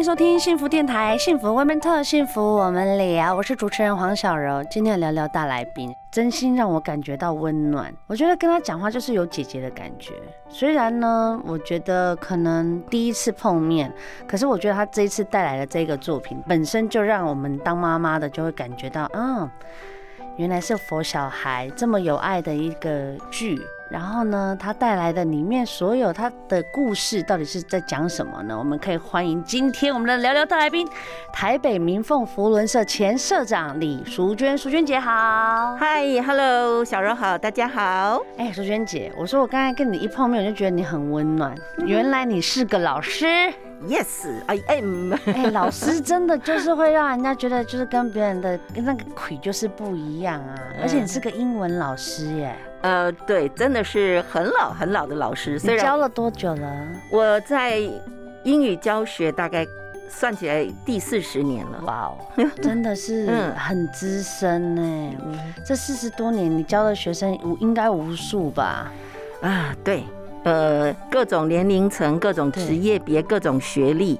迎收听幸福电台，幸福 Women Talk，幸福我们聊。我是主持人黄小柔，今天聊聊大来宾。真心让我感觉到温暖。我觉得跟他讲话就是有姐姐的感觉。虽然呢，我觉得可能第一次碰面，可是我觉得他这一次带来的这个作品本身就让我们当妈妈的就会感觉到，嗯，原来是佛小孩这么有爱的一个剧。然后呢，他带来的里面所有他的故事到底是在讲什么呢？我们可以欢迎今天我们的聊聊大来宾，台北民凤佛轮社前社长李淑娟，淑娟姐好。嗨，Hello，小柔好，大家好。哎，淑娟姐，我说我刚才跟你一碰面，我就觉得你很温暖。原来你是个老师。Yes，I am。哎，老师真的就是会让人家觉得就是跟别人的那个魁就是不一样啊。而且你是个英文老师耶。呃，对，真的是很老很老的老师。你教了多久了？我在英语教学大概算起来第四十年了。哇哦，真的是很资深呢。这四十多年，你教的学生无应该无数吧？啊，对，呃，各种年龄层、各种职业别、各种学历，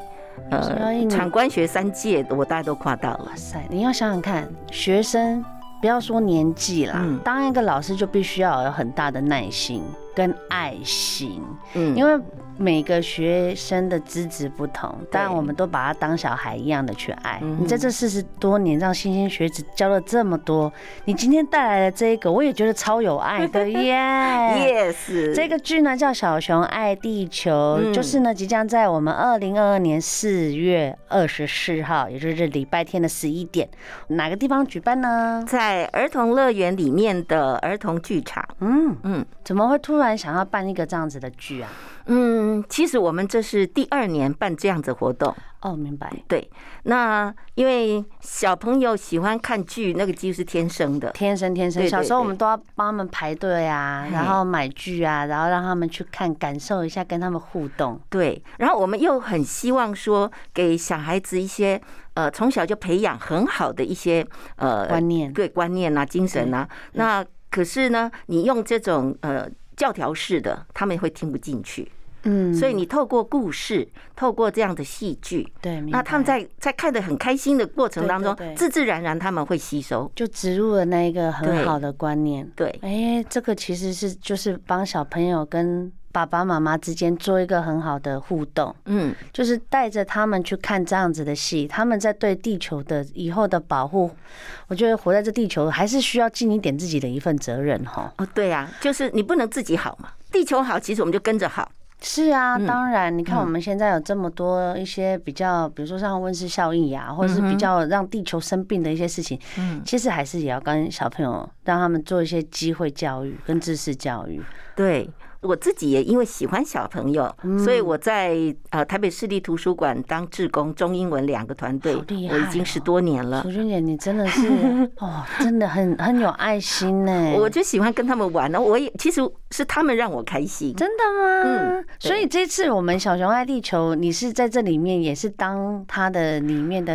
呃，产官学三届我大概都跨到了。哇塞，你要想想看，学生。不要说年纪啦，当一个老师就必须要有很大的耐心跟爱心，嗯，因为。每个学生的资质不同，当然我们都把他当小孩一样的去爱。你在这四十多年让星星学子教了这么多，你今天带来的这个，我也觉得超有爱的耶。Yes，这个剧呢叫《小熊爱地球》，就是呢即将在我们二零二二年四月二十四号，也就是礼拜天的十一点，哪个地方举办呢？在儿童乐园里面的儿童剧场。嗯嗯，怎么会突然想要办一个这样子的剧啊？嗯，其实我们这是第二年办这样子活动哦，明白？对，那因为小朋友喜欢看剧，那个几乎是天生的，天生天生。小时候我们都要帮他们排队啊，然后买剧啊，然后让他们去看，感受一下，跟他们互动。对，然后我们又很希望说，给小孩子一些呃，从小就培养很好的一些呃观念，对观念啊，精神啊。那可是呢，你用这种呃教条式的，他们会听不进去。嗯，所以你透过故事，透过这样的戏剧，对，那他们在在看的很开心的过程当中，自自然然他们会吸收，就植入了那一个很好的观念。对，哎，这个其实是就是帮小朋友跟爸爸妈妈之间做一个很好的互动。嗯，就是带着他们去看这样子的戏，他们在对地球的以后的保护，我觉得活在这地球还是需要尽一点自己的一份责任哈。哦，对啊，就是你不能自己好嘛，地球好，其实我们就跟着好。是啊，当然，你看我们现在有这么多一些比较，比如说像温室效应呀，或者是比较让地球生病的一些事情，嗯，其实还是也要跟小朋友让他们做一些机会教育跟知识教育，对。我自己也因为喜欢小朋友，所以我在呃台北市立图书馆当志工，中英文两个团队，我已经十多年了。淑君姐，你真的是 哦，真的很很有爱心呢。我就喜欢跟他们玩呢，我也其实是他们让我开心。真的吗？嗯。所以这次我们小熊爱地球，你是在这里面也是当他的里面的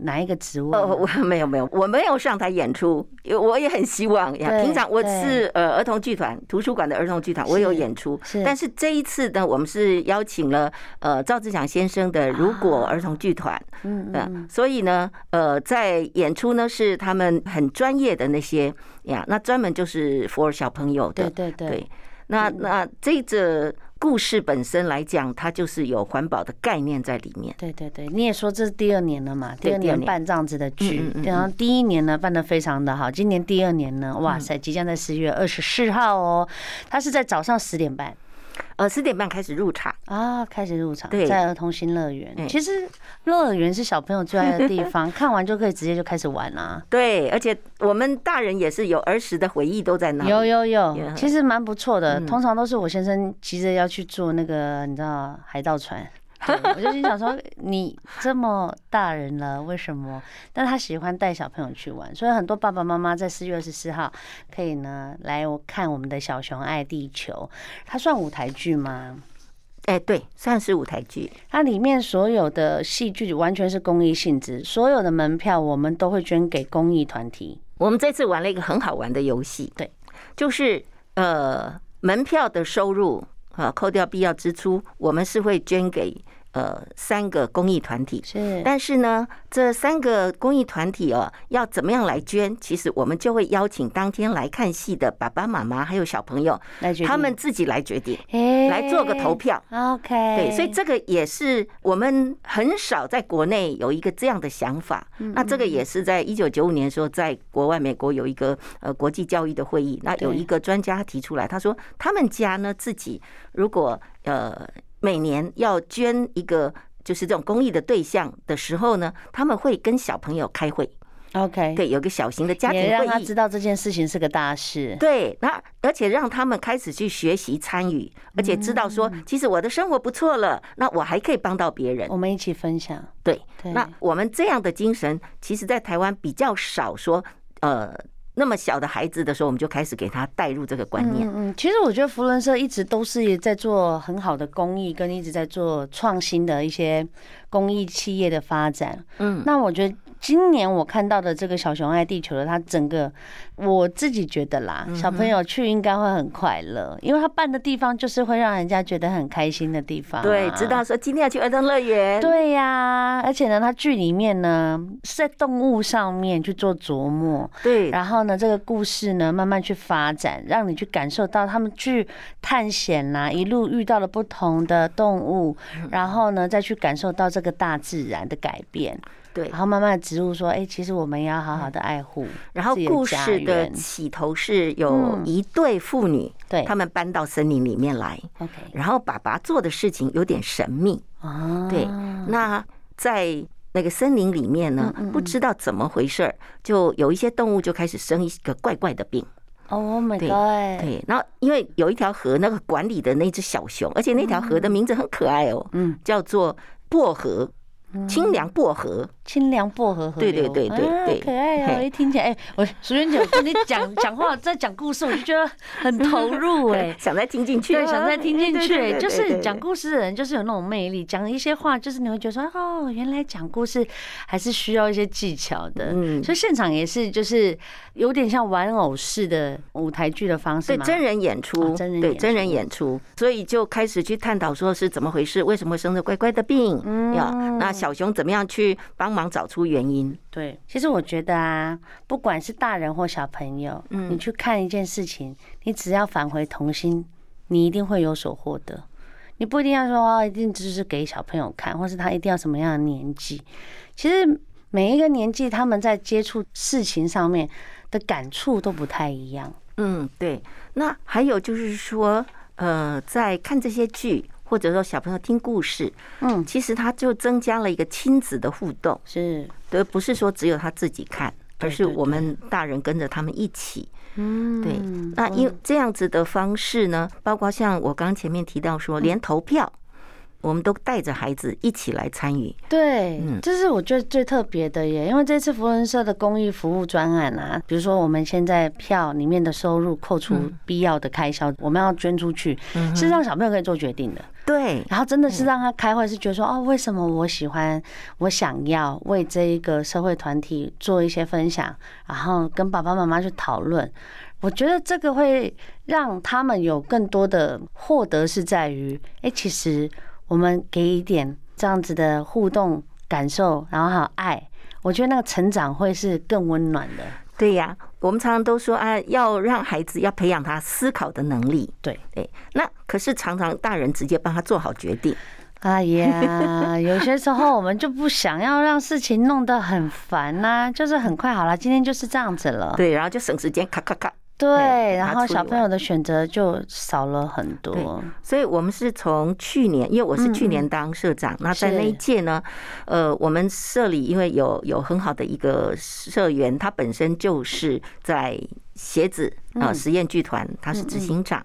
哪一个职务？哦，我没有没有，我没有上台演出，我也很希望呀。平常我是呃儿童剧团，图书馆的儿童剧团，我有演。演出，是。但是这一次呢，我们是邀请了呃赵志强先生的如果儿童剧团，嗯嗯，所以呢，呃，在演出呢是他们很专业的那些呀，那专门就是 for 小朋友的，对对对，那那这个故事本身来讲，它就是有环保的概念在里面。对对对，你也说这是第二年了嘛？第二年办这样子的剧，然后第一年呢办得非常的好，今年第二年呢，哇塞，即将在十月二十四号哦，它是在早上十点半。呃，十点半开始入场啊，开始入场，对，在儿童新乐园。其实乐园是小朋友最爱的地方，看完就可以直接就开始玩啦。对，而且我们大人也是有儿时的回忆都在那里。有有有，其实蛮不错的。通常都是我先生急着要去坐那个，你知道海盗船。我就心想说，你这么大人了，为什么？但他喜欢带小朋友去玩，所以很多爸爸妈妈在四月二十四号可以呢来看我们的小熊爱地球。它算舞台剧吗？哎，对，算是舞台剧。它里面所有的戏剧完全是公益性质，所有的门票我们都会捐给公益团体。我们这次玩了一个很好玩的游戏，对，就是呃，门票的收入啊，扣掉必要支出，我们是会捐给。呃，三个公益团体是，但是呢，这三个公益团体哦，要怎么样来捐？其实我们就会邀请当天来看戏的爸爸妈妈还有小朋友，他们自己来决定，来做个投票。OK，对，所以这个也是我们很少在国内有一个这样的想法。那这个也是在一九九五年的时候，在国外美国有一个呃国际教育的会议，那有一个专家提出来，他说他们家呢自己如果呃。每年要捐一个就是这种公益的对象的时候呢，他们会跟小朋友开会。OK，对，有个小型的家庭会议，让他知道这件事情是个大事。对，那而且让他们开始去学习参与，而且知道说，其实我的生活不错了，那我还可以帮到别人。我们一起分享。对，那我们这样的精神，其实在台湾比较少说，呃。那么小的孩子的时候，我们就开始给他带入这个观念。嗯嗯，其实我觉得福伦社一直都是在做很好的公益，跟一直在做创新的一些公益企业的发展。嗯，那我觉得。今年我看到的这个小熊爱地球的，它整个我自己觉得啦，小朋友去应该会很快乐，因为他办的地方就是会让人家觉得很开心的地方。对，知道说今天要去儿童乐园。对呀，而且呢，它剧里面呢是在动物上面去做琢磨。对，然后呢，这个故事呢慢慢去发展，让你去感受到他们去探险呐，一路遇到了不同的动物，然后呢再去感受到这个大自然的改变。对，然后慢慢植入说，哎，其实我们也要好好的爱护。然后故事的起头是有一对父女，对，他们搬到森林里面来。OK，然后爸爸做的事情有点神秘。哦，对，那在那个森林里面呢，不知道怎么回事儿，就有一些动物就开始生一个怪怪的病。Oh my god！对，然后因为有一条河，那个管理的那只小熊，而且那条河的名字很可爱哦，嗯，叫做薄荷。清凉薄荷，清凉薄荷河对对对对对，可爱哦！一听起来，哎，我淑娟姐跟你讲讲话，在讲故事，我就觉得很投入，哎，想再听进去，对，想再听进去，就是讲故事的人就是有那种魅力，讲一些话，就是你会觉得说，哦，原来讲故事还是需要一些技巧的，嗯，所以现场也是就是有点像玩偶式的舞台剧的方式，对，真人演出，真人对，真人演出，所以就开始去探讨说是怎么回事，为什么会生着怪怪的病，嗯，要那。小熊怎么样去帮忙找出原因？对，其实我觉得啊，不管是大人或小朋友，嗯，你去看一件事情，你只要返回童心，你一定会有所获得。你不一定要说哦，一定只是给小朋友看，或是他一定要什么样的年纪。其实每一个年纪，他们在接触事情上面的感触都不太一样。嗯，对。那还有就是说，呃，在看这些剧。或者说小朋友听故事，嗯，其实他就增加了一个亲子的互动，是，对，不是说只有他自己看，而是我们大人跟着他们一起，嗯，对。那因为这样子的方式呢，包括像我刚前面提到说，连投票。我们都带着孩子一起来参与，对，这是我觉得最特别的耶。因为这次福伦社的公益服务专案啊，比如说我们现在票里面的收入扣除必要的开销，我们要捐出去，是让小朋友可以做决定的。对，然后真的是让他开会，是觉得说哦，为什么我喜欢，我想要为这一个社会团体做一些分享，然后跟爸爸妈妈去讨论。我觉得这个会让他们有更多的获得，是在于，哎，其实。我们给一点这样子的互动感受，然后还有爱，我觉得那个成长会是更温暖的。对呀，我们常常都说啊，要让孩子要培养他思考的能力。对对，那可是常常大人直接帮他做好决定。哎呀，有些时候我们就不想要让事情弄得很烦呐，就是很快好了，今天就是这样子了。对，然后就省时间，咔咔咔。对，然后小朋友的选择就少了很多。所以，我们是从去年，因为我是去年当社长，那在那一届呢，呃，我们社里因为有有很好的一个社员，他本身就是在鞋子啊实验剧团，他是执行长，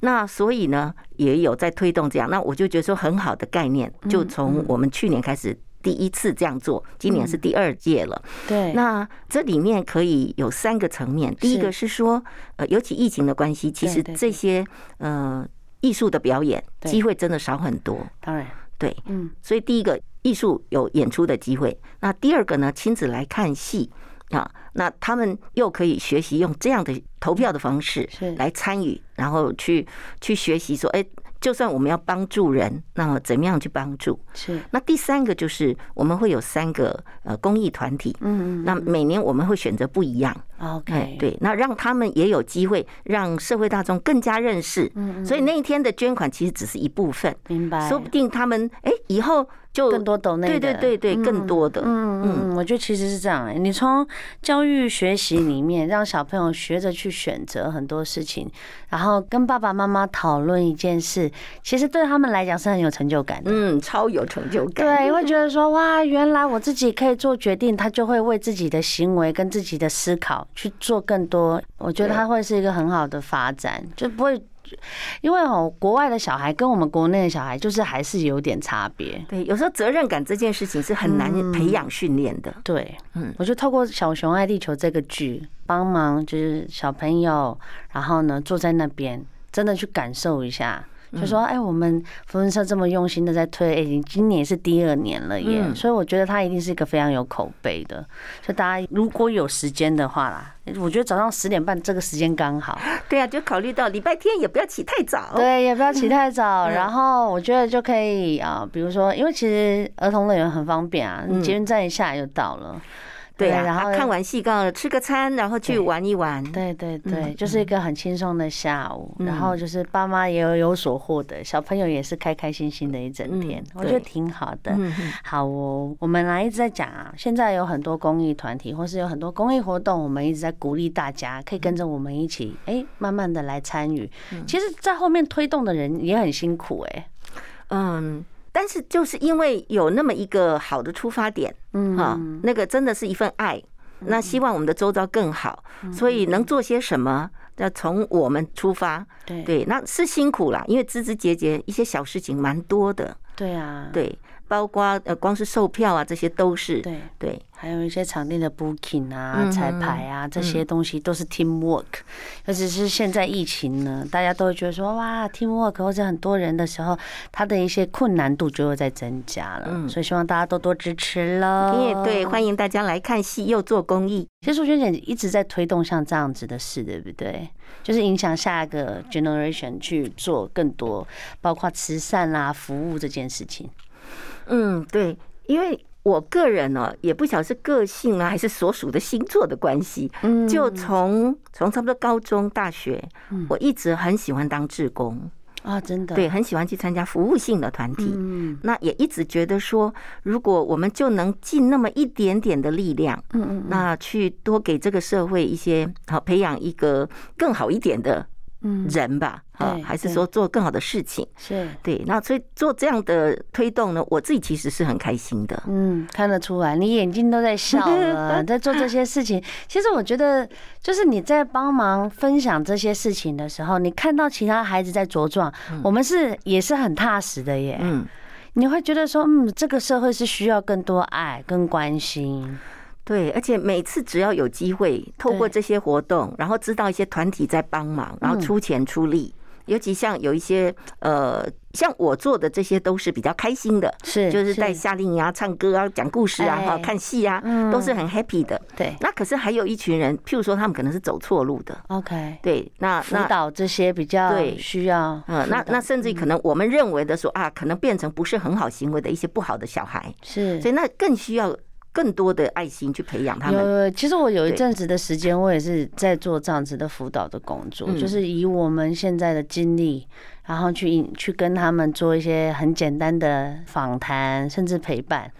那所以呢也有在推动这样，那我就觉得说很好的概念，就从我们去年开始。第一次这样做，今年是第二届了。对，那这里面可以有三个层面。第一个是说，呃，尤其疫情的关系，其实这些呃艺术的表演机会真的少很多。当然，对，嗯，所以第一个艺术有演出的机会，那第二个呢，亲子来看戏啊，那他们又可以学习用这样的投票的方式来参与，然后去去学习说，哎。就算我们要帮助人，那么怎么样去帮助？是。那第三个就是我们会有三个呃公益团体，嗯嗯。那每年我们会选择不一样，OK。对，那让他们也有机会让社会大众更加认识。嗯。所以那一天的捐款其实只是一部分，明白？说不定他们哎以后。就更多抖内的，对对对对，更多的，嗯嗯，我觉得其实是这样，你从教育学习里面让小朋友学着去选择很多事情，然后跟爸爸妈妈讨论一件事，其实对他们来讲是很有成就感的，嗯，超有成就感，对，会觉得说哇，原来我自己可以做决定，他就会为自己的行为跟自己的思考去做更多，我觉得他会是一个很好的发展，就不会。因为哦，国外的小孩跟我们国内的小孩就是还是有点差别。对，有时候责任感这件事情是很难培养训练的。对，嗯，我就透过《小熊爱地球》这个剧，帮忙就是小朋友，然后呢坐在那边，真的去感受一下。就说，哎，我们福伦社这么用心的在推，已经，今年是第二年了耶，所以我觉得它一定是一个非常有口碑的。所以大家如果有时间的话啦，我觉得早上十点半这个时间刚好。对啊，就考虑到礼拜天也不要起太早。对，也不要起太早。然后我觉得就可以啊，比如说，因为其实儿童乐园很方便啊，你捷运站一下来就到了。对啊，然后看完戏，刚好吃个餐，然后去玩一玩。对对对，就是一个很轻松的下午。然后就是爸妈也有有所获得，小朋友也是开开心心的一整天，我觉得挺好的。好哦，我们来一直在讲啊，现在有很多公益团体，或是有很多公益活动，我们一直在鼓励大家可以跟着我们一起，哎，慢慢的来参与。其实，在后面推动的人也很辛苦哎。嗯。但是就是因为有那么一个好的出发点，嗯，哈，那个真的是一份爱，那希望我们的周遭更好，所以能做些什么，要从我们出发，对。对，那是辛苦啦，因为枝枝节节一些小事情蛮多的，对啊，对。包括呃，光是售票啊，这些都是对对，还有一些场地的 booking 啊、彩排啊，这些东西都是 team work。尤其是现在疫情呢，大家都会觉得说哇，team work 或者很多人的时候，它的一些困难度就会在增加了。所以希望大家多多支持喽。你也对，欢迎大家来看戏又做公益。其实淑娟姐一直在推动像这样子的事，对不对？就是影响下一个 generation 去做更多，包括慈善啦、服务这件事情。嗯，对，因为我个人呢，也不晓得是个性啊，还是所属的星座的关系，嗯，就从从差不多高中、大学，我一直很喜欢当志工啊，真的，对，很喜欢去参加服务性的团体，嗯，那也一直觉得说，如果我们就能尽那么一点点的力量，嗯嗯，那去多给这个社会一些好，培养一个更好一点的。嗯，人吧，啊，还是说做更好的事情，是对。那所以做这样的推动呢，我自己其实是很开心的。嗯，看得出来，你眼睛都在笑了，在做这些事情。其实我觉得，就是你在帮忙分享这些事情的时候，你看到其他孩子在茁壮，我们是也是很踏实的耶。嗯，你会觉得说，嗯，这个社会是需要更多爱跟关心。对，而且每次只要有机会，透过这些活动，然后知道一些团体在帮忙，然后出钱出力，尤其像有一些呃，像我做的这些都是比较开心的，是就是带夏令营啊、唱歌啊、讲故事啊、哈看戏啊，都是很 happy 的。对，那可是还有一群人，譬如说他们可能是走错路的。OK，对，那辅导这些比较对需要，嗯，那那甚至于可能我们认为的说啊，可能变成不是很好行为的一些不好的小孩，是，所以那更需要。更多的爱心去培养他们。有，其实我有一阵子的时间，我也是在做这样子的辅导的工作，就是以我们现在的经历，然后去去跟他们做一些很简单的访谈，甚至陪伴。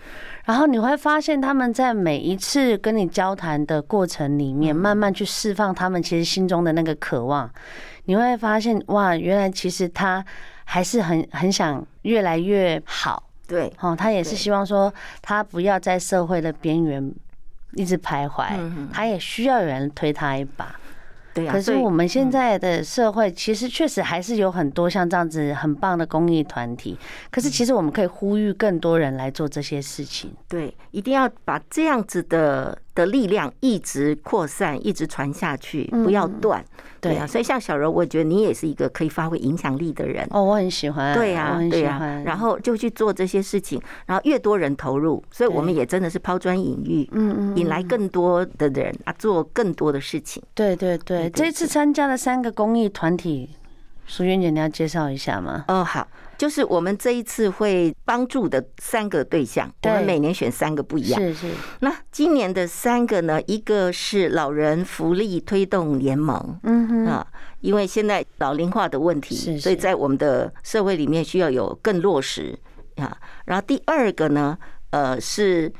然后你会发现，他们在每一次跟你交谈的过程里面，慢慢去释放他们其实心中的那个渴望。你会发现，哇，原来其实他还是很很想越来越好。对，哦，他也是希望说，他不要在社会的边缘一直徘徊，他也需要有人推他一把。对啊，可是我们现在的社会其实确实还是有很多像这样子很棒的公益团体，可是其实我们可以呼吁更多人来做这些事情。对，一定要把这样子的的力量一直扩散，一直传下去，不要断。对啊，所以像小柔，我觉得你也是一个可以发挥影响力的人。哦，我很喜欢。对呀，对呀。然后就去做这些事情，然后越多人投入，所以我们也真的是抛砖引玉，嗯嗯，引来更多的人啊，做更多的事情。对对对，这次参加了三个公益团体，淑娟姐你要介绍一下吗？哦，好。就是我们这一次会帮助的三个对象，我们每年选三个不一样。是是。那今年的三个呢，一个是老人福利推动联盟，嗯哼啊，因为现在老龄化的问题，所以在我们的社会里面需要有更落实啊。然后第二个呢，呃，是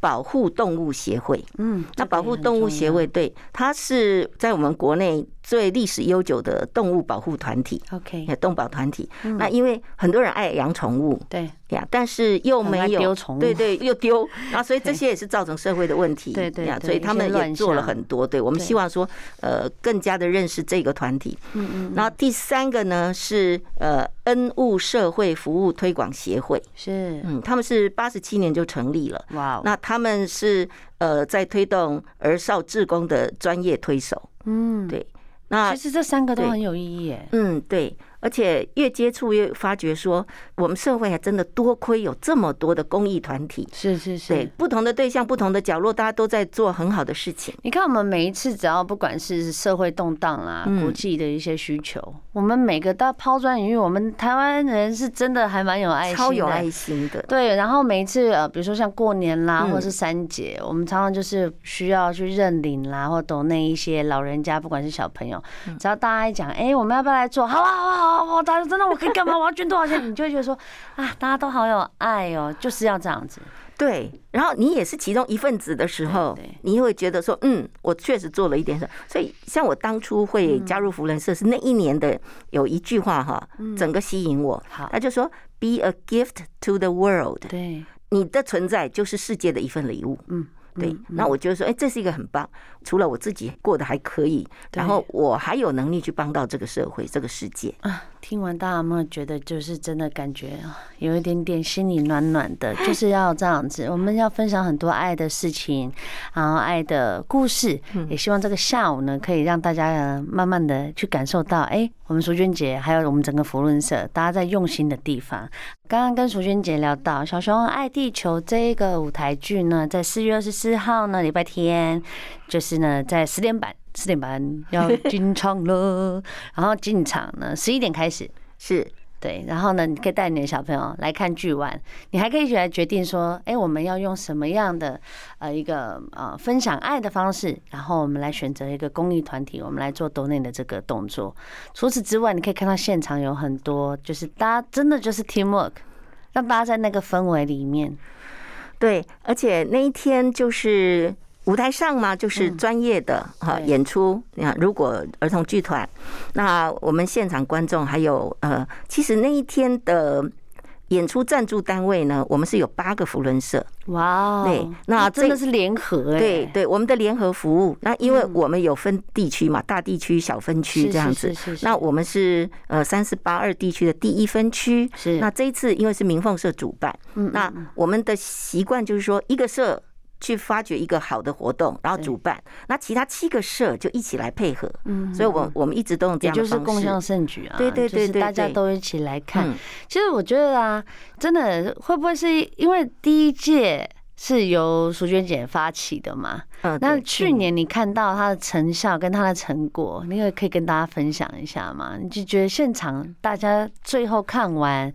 保护动物协会，嗯，那保护动物协会对，它是在我们国内。最历史悠久的动物保护团体，OK，动保团体。那因为很多人爱养宠物，对呀，但是又没有丢宠物，对对，又丢，那所以这些也是造成社会的问题，对对呀，所以他们也做了很多。对，我们希望说，呃，更加的认识这个团体。嗯嗯。然后第三个呢是呃恩物社会服务推广协会，是，嗯，他们是八十七年就成立了，哇，那他们是呃在推动儿少志工的专业推手，嗯，对。那其实这三个都很有意义耶。嗯，对。而且越接触越发觉说，我们社会还真的多亏有这么多的公益团体，是是是，对不同的对象、不同的角落，大家都在做很好的事情。你看，我们每一次只要不管是社会动荡啦，国际的一些需求，我们每个都要抛砖引玉。我们台湾人是真的还蛮有爱心，超有爱心的。对，然后每一次呃，比如说像过年啦，或者是三节，我们常常就是需要去认领啦，或懂那一些老人家，不管是小朋友，只要大家一讲，哎，我们要不要来做？好啊，好啊，好啊。我大家真的，我可以干嘛？我要捐多少钱？你就会觉得说啊，大家都好有爱哦，就是要这样子。对，然后你也是其中一份子的时候，你会觉得说，嗯，我确实做了一点事。所以，像我当初会加入福人社，是那一年的有一句话哈，整个吸引我。他就说，Be a gift to the world。对，你的存在就是世界的一份礼物。嗯。对，那我觉得说，哎，这是一个很棒。除了我自己过得还可以，然后我还有能力去帮到这个社会、这个世界啊。听完大家有没有觉得，就是真的感觉 有一点点心里暖暖的？就是要这样子，我们要分享很多爱的事情，然后爱的故事。也希望这个下午呢，可以让大家慢慢的去感受到，哎，我们淑娟姐还有我们整个福伦社，大家在用心的地方。刚刚跟淑娟姐聊到《小熊爱地球》这一个舞台剧呢，在四月二十四号呢，礼拜天，就是呢在十点半，十点半要进场了。然后进场呢十一点开始，是对。然后呢，你可以带你的小朋友来看剧玩，你还可以一起来决定说，哎，我们要用什么样的呃一个呃分享爱的方式，然后我们来选择一个公益团体，我们来做 donate 的这个动作。除此之外，你可以看到现场有很多，就是大家真的就是 teamwork。让大家在那个氛围里面，对，而且那一天就是舞台上嘛，就是专业的哈演出。你看，如果儿童剧团，那我们现场观众还有呃，其实那一天的。演出赞助单位呢，我们是有八个福伦社。哇，wow, 对，那真的是联合哎。对对，我们的联合服务。那因为我们有分地区嘛，大地区、小分区这样子。是是是是。那我们是呃三四八二地区的第一分区。是。那这一次因为是明凤社主办，嗯，那我们的习惯就是说一个社。去发掘一个好的活动，然后主办，那其他七个社就一起来配合。嗯，所以我我们一直都用这样的方式，就是共襄盛举啊。对对对对，大家都一起来看。其实我觉得啊，真的会不会是因为第一届是由淑娟姐发起的嘛？嗯，那去年你看到它的成效跟它的成果，你也可以跟大家分享一下嘛？你就觉得现场大家最后看完。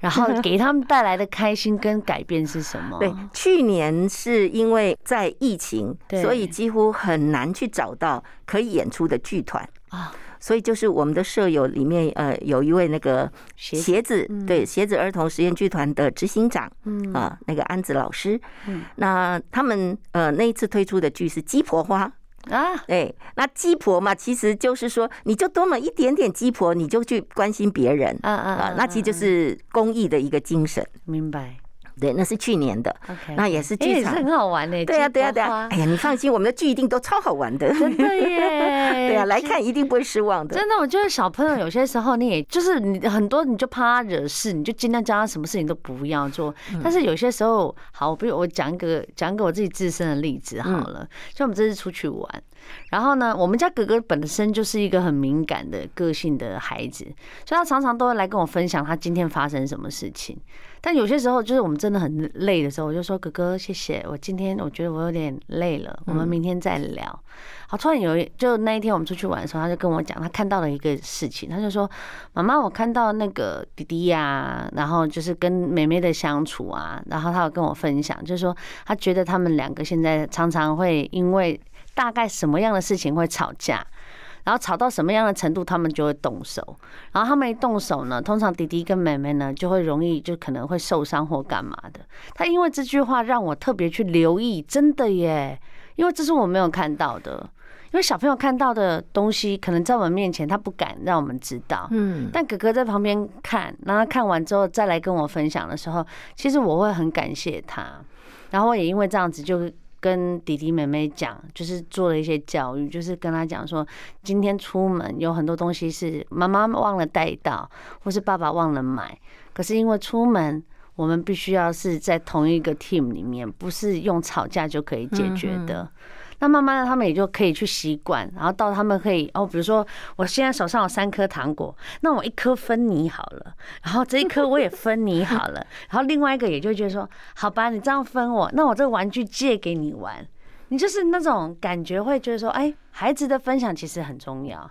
然后 给他们带来的开心跟改变是什么？对，去年是因为在疫情，所以几乎很难去找到可以演出的剧团。啊。所以就是我们的舍友里面，呃，有一位那个鞋子，对，鞋子儿童实验剧团的执行长，嗯。啊，那个安子老师，嗯，那他们呃那一次推出的剧是《鸡婆花》。啊，哎，那鸡婆嘛，其实就是说，你就多么一点点鸡婆，你就去关心别人，啊啊啊，那其实就是公益的一个精神。明白。对，那是去年的。OK，那也是剧场，也是很好玩呢。对呀，对呀，对呀。哎呀，你放心，我们的剧一定都超好玩的。真的耶！对呀，来看一定不会失望的。真的，我觉得小朋友有些时候，你也就是你很多，你就怕他惹事，你就尽量叫他什么事情都不要做。但是有些时候，好，比如我讲一个讲一个我自己自身的例子好了，就我们这次出去玩。然后呢，我们家哥哥本身就是一个很敏感的个性的孩子，所以他常常都会来跟我分享他今天发生什么事情。但有些时候，就是我们真的很累的时候，我就说：“哥哥，谢谢，我今天我觉得我有点累了，我们明天再聊。”好，突然有一就那一天我们出去玩的时候，他就跟我讲他看到了一个事情，他就说：“妈妈，我看到那个弟弟呀，然后就是跟妹妹的相处啊，然后他有跟我分享，就是说他觉得他们两个现在常常会因为。”大概什么样的事情会吵架，然后吵到什么样的程度，他们就会动手。然后他们一动手呢，通常弟弟跟妹妹呢就会容易就可能会受伤或干嘛的。他因为这句话让我特别去留意，真的耶，因为这是我没有看到的。因为小朋友看到的东西，可能在我们面前他不敢让我们知道。嗯，但哥哥在旁边看，然后看完之后再来跟我分享的时候，其实我会很感谢他。然后我也因为这样子就。跟弟弟妹妹讲，就是做了一些教育，就是跟他讲说，今天出门有很多东西是妈妈忘了带到，或是爸爸忘了买。可是因为出门，我们必须要是在同一个 team 里面，不是用吵架就可以解决的。那慢慢的，他们也就可以去习惯，然后到他们可以哦，比如说我现在手上有三颗糖果，那我一颗分你好了，然后这一颗我也分你好了，然后另外一个也就觉得说，好吧，你这样分我，那我这个玩具借给你玩，你就是那种感觉，会觉得说，哎，孩子的分享其实很重要，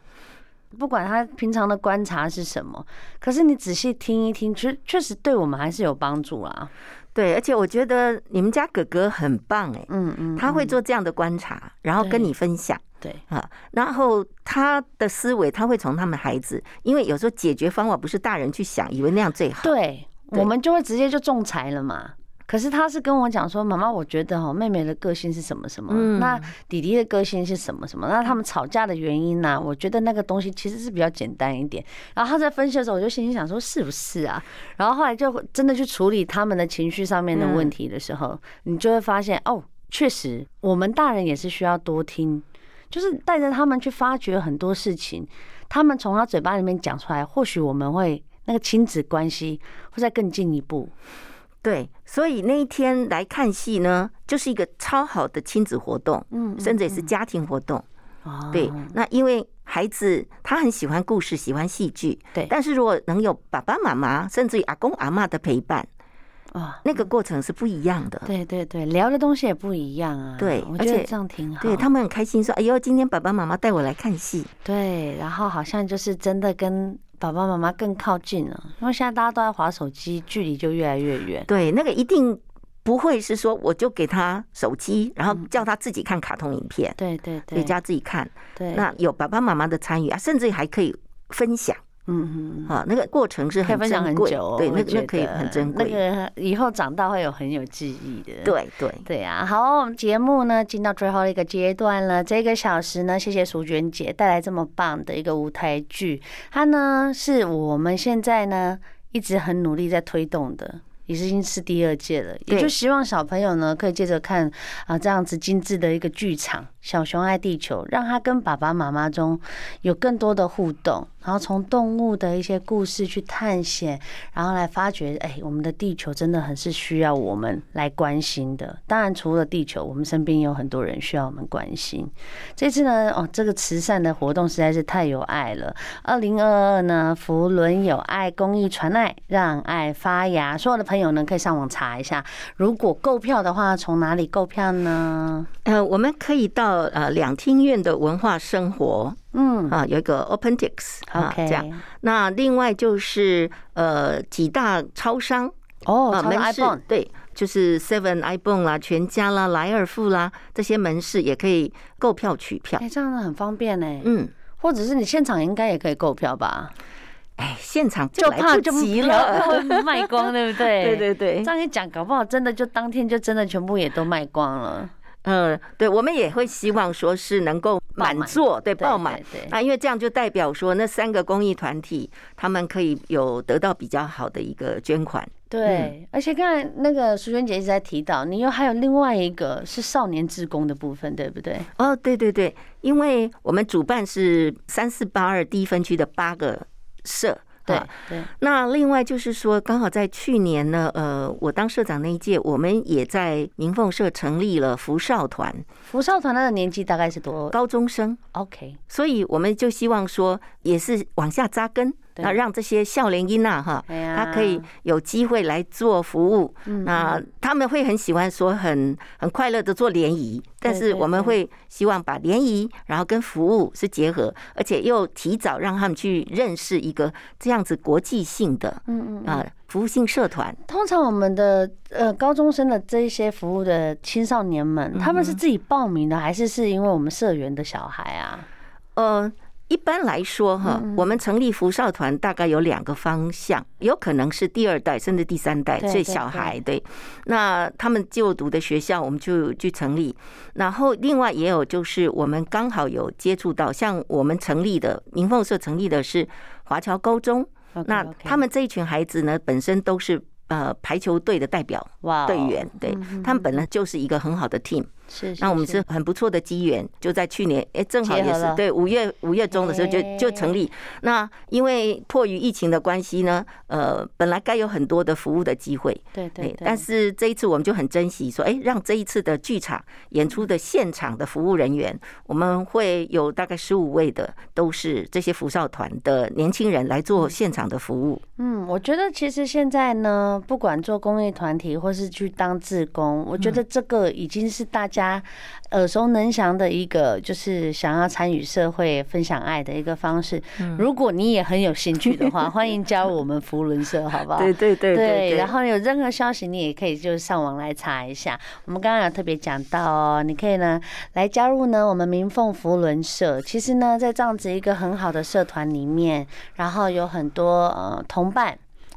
不管他平常的观察是什么，可是你仔细听一听，其实确实对我们还是有帮助啦。对，而且我觉得你们家哥哥很棒哎，嗯嗯，他会做这样的观察，然后跟你分享，对。啊，然后他的思维他会从他们孩子，因为有时候解决方法不是大人去想，以为那样最好，对，我们就会直接就仲裁了嘛。可是他是跟我讲说，妈妈，我觉得哈，妹妹的个性是什么什么，那弟弟的个性是什么什么，那他们吵架的原因呢？我觉得那个东西其实是比较简单一点。然后他在分析的时候，我就心里想说，是不是啊？然后后来就真的去处理他们的情绪上面的问题的时候，你就会发现，哦，确实，我们大人也是需要多听，就是带着他们去发掘很多事情，他们从他嘴巴里面讲出来，或许我们会那个亲子关系会再更进一步。对，所以那一天来看戏呢，就是一个超好的亲子活动，嗯，甚至也是家庭活动。哦，对，那因为孩子他很喜欢故事，喜欢戏剧，对。但是如果能有爸爸妈妈，甚至于阿公阿妈的陪伴，啊，那个过程是不一样的。对对对，聊的东西也不一样啊。对，而且这样挺好。对，他们很开心说：“哎呦，今天爸爸妈妈带我来看戏。”对，然后好像就是真的跟。爸爸妈妈更靠近了，因为现在大家都在划手机，距离就越来越远。对，那个一定不会是说我就给他手机，然后叫他自己看卡通影片。对对对，回家自己看。对，那有爸爸妈妈的参与啊，甚至还可以分享。嗯嗯啊，那个过程是很珍贵，对，那个可以很珍贵，那个以后长大会有很有记忆的。对对对啊，好，我们节目呢进到最后一个阶段了，这个小时呢，谢谢淑娟姐带来这么棒的一个舞台剧，它呢是我们现在呢一直很努力在推动的。也是已经是第二届了，也就希望小朋友呢可以接着看啊这样子精致的一个剧场《小熊爱地球》，让他跟爸爸妈妈中有更多的互动，然后从动物的一些故事去探险，然后来发觉，哎，我们的地球真的很是需要我们来关心的。当然，除了地球，我们身边有很多人需要我们关心。这次呢，哦，这个慈善的活动实在是太有爱了。二零二二呢，福伦有爱公益传爱，让爱发芽。所有的。朋友呢，可以上网查一下，如果购票的话，从哪里购票呢？呃，我们可以到呃两厅院的文化生活，嗯啊，有一个 OpenTix 啊这样。那另外就是呃几大超商哦，啊、门市对，就是 Seven、iPhone 啦、全家啦、莱尔富啦这些门市也可以购票取票。哎，这样子很方便呢。嗯，或者是你现场应该也可以购票吧？哎，现场就来不及了，会卖光，对不对？对对对，这样一讲，搞不好真的就当天就真的全部也都卖光了。嗯，对，我们也会希望说是能够满座，对，爆满。对，那因为这样就代表说那三个公益团体他们可以有得到比较好的一个捐款。对，而且刚才那个淑娟姐一直在提到，你又还有另外一个是少年志工的部分，对不对？哦，对对对，因为我们主办是三四八二第一分区的八个社。对对，那另外就是说，刚好在去年呢，呃，我当社长那一届，我们也在明凤社成立了福少团。福少团他的年纪大概是多？高中生。OK，所以我们就希望说，也是往下扎根。那让这些笑脸音呐哈，他可以有机会来做服务。那他们会很喜欢说很很快乐的做联谊，但是我们会希望把联谊然后跟服务是结合，而且又提早让他们去认识一个这样子国际性的嗯嗯啊服务性社团。通常我们的呃高中生的这一些服务的青少年们，他们是自己报名的，还是是因为我们社员的小孩啊？呃。一般来说，哈，我们成立福少团大概有两个方向，有可能是第二代甚至第三代，这小孩对，那他们就读的学校，我们就去成立。然后另外也有就是我们刚好有接触到，像我们成立的明凤社成立的是华侨高中，那他们这一群孩子呢，本身都是呃排球队的代表队员，对，他们本来就是一个很好的 team。是，那我们是很不错的机缘，就在去年，哎，正好也是对五月五月中的时候就就成立。那因为迫于疫情的关系呢，呃，本来该有很多的服务的机会，对对，但是这一次我们就很珍惜，说，哎，让这一次的剧场演出的现场的服务人员，我们会有大概十五位的，都是这些福少团的年轻人来做现场的服务。嗯，我觉得其实现在呢，不管做公益团体或是去当志工，我觉得这个已经是大家。家耳熟能详的一个，就是想要参与社会、分享爱的一个方式。如果你也很有兴趣的话，欢迎加入我们福伦社，好不好？对对对对。然后有任何消息，你也可以就上网来查一下。我们刚刚有特别讲到哦，你可以呢来加入呢我们明凤福伦社。其实呢，在这样子一个很好的社团里面，然后有很多呃同伴，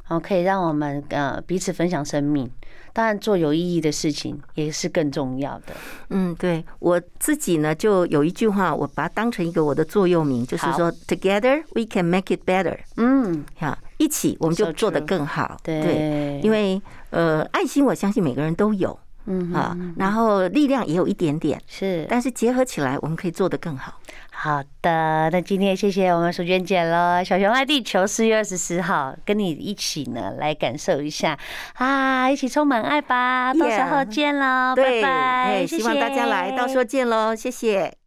然后可以让我们呃彼此分享生命。当然，做有意义的事情也是更重要的。嗯，对，我自己呢，就有一句话，我把它当成一个我的座右铭，就是说，Together we can make it better。嗯，好，一起我们就做得更好。对，因为呃，爱心我相信每个人都有，嗯啊，然后力量也有一点点，是，但是结合起来，我们可以做得更好。好的，那今天谢谢我们淑娟姐喽。小熊爱地球四月二十四号，跟你一起呢来感受一下啊，一起充满爱吧。到时候见喽，拜拜。希望大家来，到时候见喽，谢谢。